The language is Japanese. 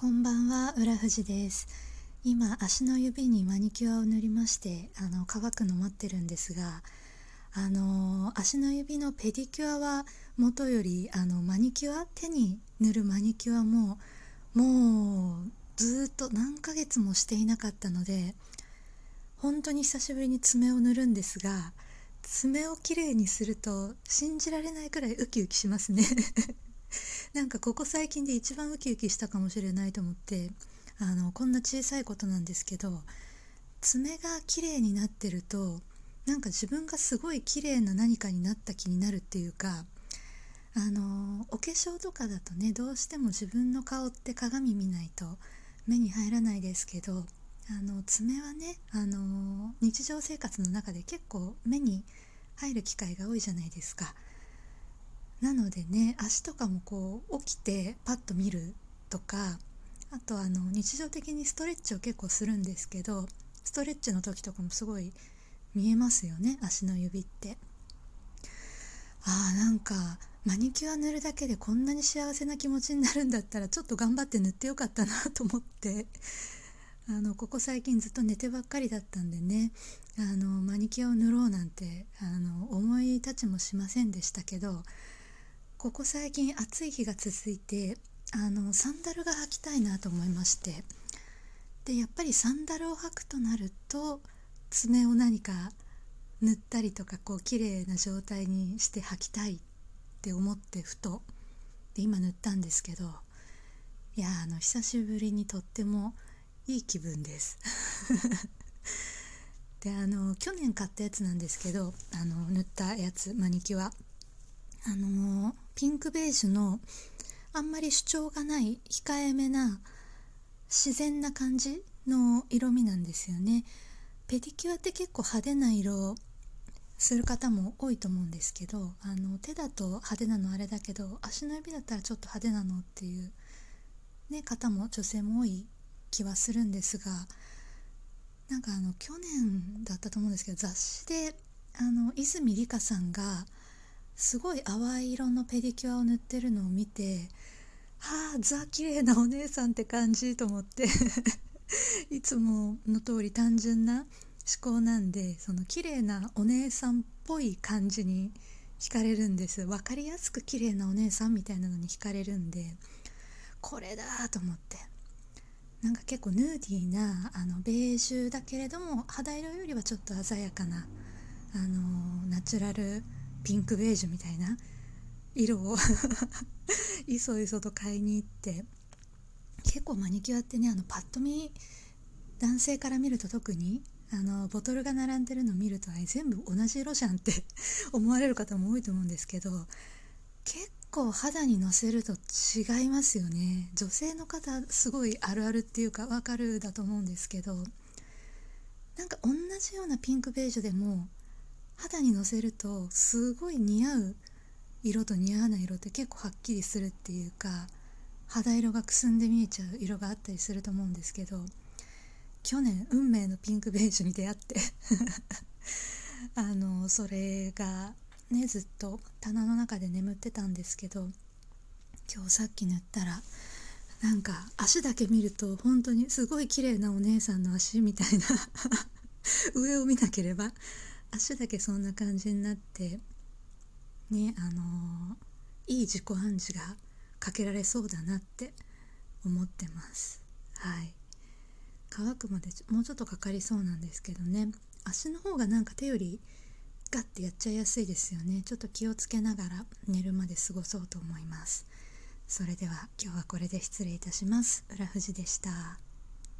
こんばんは、浦富です。今足の指にマニキュアを塗りましてあの乾くの待ってるんですがあの足の指のペディキュアはもとよりあのマニキュア手に塗るマニキュアももうずっと何ヶ月もしていなかったので本当に久しぶりに爪を塗るんですが爪をきれいにすると信じられないくらいウキウキしますね。なんかここ最近で一番ウキウキしたかもしれないと思ってあのこんな小さいことなんですけど爪が綺麗になってるとなんか自分がすごい綺麗な何かになった気になるっていうかあのお化粧とかだとねどうしても自分の顔って鏡見ないと目に入らないですけどあの爪はねあの日常生活の中で結構目に入る機会が多いじゃないですか。なのでね足とかもこう起きてパッと見るとかあとあの日常的にストレッチを結構するんですけどストレッチの時とかもすごい見えますよね足の指って。あーなんかマニキュア塗るだけでこんなに幸せな気持ちになるんだったらちょっと頑張って塗ってよかったなと思って。あのここ最近ずっと寝てばっかりだったんでねあのマニキュアを塗ろうなんてあの思い立ちもしませんでしたけどここ最近暑い日が続いてあのサンダルが履きたいなと思いまして。でやっぱりサンダルを履くとなると爪を何か塗ったりとかこう綺麗な状態にして履きたいって思ってふとで今塗ったんですけどいやあの久しぶりにとってもいい気分です。であの去年買ったやつなんですけどあの塗ったやつマニキュア。あのピンクベージュのあんまり主張がない控えめな自然な感じの色味なんですよね。ペディキュアって結構派手な色する方も多いと思うんですけどあの手だと派手なのあれだけど足の指だったらちょっと派手なのっていう、ね、方も女性も多い気はするんですがなんかあの去年だったと思うんですけど雑誌であの泉里香さんがすごい淡い色のペディキュアを塗ってるのを見てはあザ綺麗なお姉さんって感じと思って いつもの通り単純な思考なんでその綺麗なお姉さんっぽい感じに惹かれるんです。分かりやすく綺麗なお姉さんみたいなのに惹かれるんでこれだと思って。なんか結構ヌーディーなあのベージュだけれども肌色よりはちょっと鮮やかなあのナチュラルピンクベージュみたいな色を いそいそと買いに行って結構マニキュアってねあのパッと見男性から見ると特にあのボトルが並んでるの見ると全部同じ色じゃんって 思われる方も多いと思うんですけど結構肌にのせると違いますよね。女性の方すごいあるあるっていうかわかるだと思うんですけどなんか同じようなピンクベージュでも肌にのせるとすごい似合う色と似合わない色って結構はっきりするっていうか肌色がくすんで見えちゃう色があったりすると思うんですけど去年運命のピンクベージュに出会って あのそれがねずっと棚の中で眠ってたんですけど今日さっき塗ったらなんか足だけ見ると本当にすごい綺麗なお姉さんの足みたいな 上を見なければ足だけそんな感じになってねあのー、いい自己暗示がかけられそうだなって思ってます。はい。乾くまでもうちょっとかかりそうなんですけどね。足の方がなんか手よりガッてやっちゃいやすいですよね。ちょっと気をつけながら寝るまで過ごそうと思います。それでは今日はこれで失礼いたします。浦富士でした。